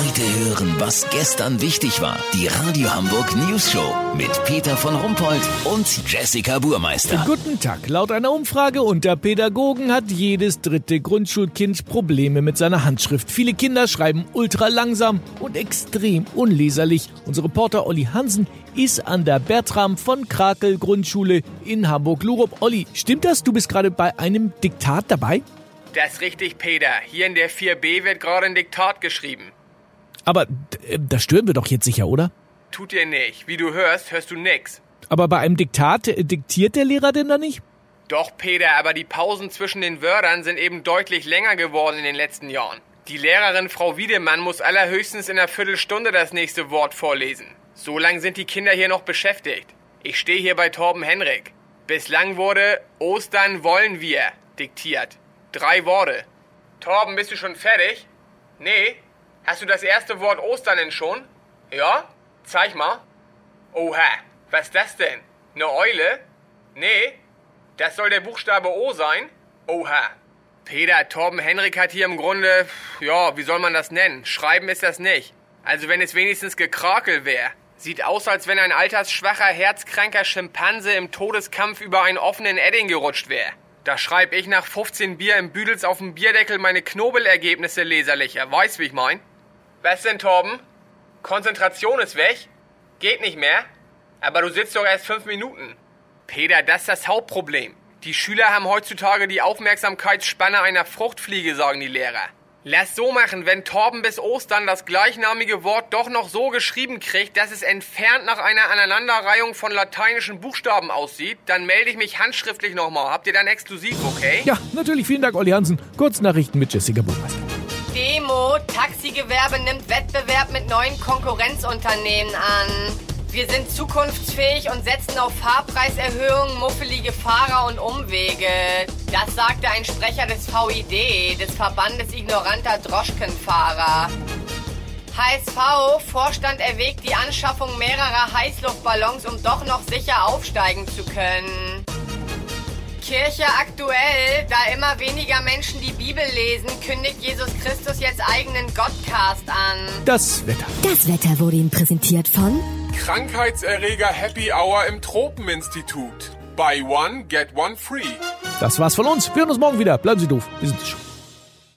Heute hören, was gestern wichtig war. Die Radio Hamburg News Show mit Peter von Rumpold und Jessica Burmeister. Guten Tag. Laut einer Umfrage unter Pädagogen hat jedes dritte Grundschulkind Probleme mit seiner Handschrift. Viele Kinder schreiben ultra langsam und extrem unleserlich. Unser Reporter Olli Hansen ist an der Bertram von Krakel Grundschule in Hamburg-Lurup. Olli, stimmt das? Du bist gerade bei einem Diktat dabei? Das ist richtig, Peter. Hier in der 4b wird gerade ein Diktat geschrieben. Aber äh, das stören wir doch jetzt sicher, oder? Tut dir nicht. Wie du hörst, hörst du nix. Aber bei einem Diktat äh, diktiert der Lehrer denn da nicht? Doch, Peter, aber die Pausen zwischen den Wörtern sind eben deutlich länger geworden in den letzten Jahren. Die Lehrerin Frau Wiedemann muss allerhöchstens in einer Viertelstunde das nächste Wort vorlesen. So lang sind die Kinder hier noch beschäftigt. Ich stehe hier bei Torben Henrik. Bislang wurde Ostern wollen wir diktiert. Drei Worte. Torben, bist du schon fertig? Nee? Hast du das erste Wort Ostern denn schon? Ja? Zeig mal. Oha, was ist das denn? Ne Eule? Nee? Das soll der Buchstabe O sein? Oha. Peter, Torben Henrik hat hier im Grunde, ja, wie soll man das nennen? Schreiben ist das nicht. Also wenn es wenigstens gekrakel wäre. Sieht aus, als wenn ein altersschwacher, herzkranker Schimpanse im Todeskampf über einen offenen Edding gerutscht wäre. Da schreib ich nach 15 Bier im Büdels auf dem Bierdeckel meine Knobelergebnisse leserlicher. Weißt, wie ich mein? Was denn, Torben? Konzentration ist weg? Geht nicht mehr? Aber du sitzt doch erst fünf Minuten. Peter, das ist das Hauptproblem. Die Schüler haben heutzutage die Aufmerksamkeitsspanne einer Fruchtfliege, sagen die Lehrer. Lass so machen, wenn Torben bis Ostern das gleichnamige Wort doch noch so geschrieben kriegt, dass es entfernt nach einer Aneinanderreihung von lateinischen Buchstaben aussieht, dann melde ich mich handschriftlich nochmal. Habt ihr dann exklusiv, okay? Ja, natürlich. Vielen Dank, Olli Hansen. Kurznachrichten mit Jessica Burmeister. Taxigewerbe nimmt Wettbewerb mit neuen Konkurrenzunternehmen an. Wir sind zukunftsfähig und setzen auf Fahrpreiserhöhungen, muffelige Fahrer und Umwege. Das sagte ein Sprecher des VID, des Verbandes ignoranter Droschkenfahrer. HSV, Vorstand erwägt die Anschaffung mehrerer Heißluftballons, um doch noch sicher aufsteigen zu können. Kirche aktuell, da immer weniger Menschen die Bibel lesen, kündigt Jesus Christus jetzt eigenen Godcast an. Das Wetter. Das Wetter wurde Ihnen präsentiert von Krankheitserreger Happy Hour im Tropeninstitut. Buy one, get one free. Das war's von uns. Wir hören uns morgen wieder. Bleiben Sie doof. Wir sind schon.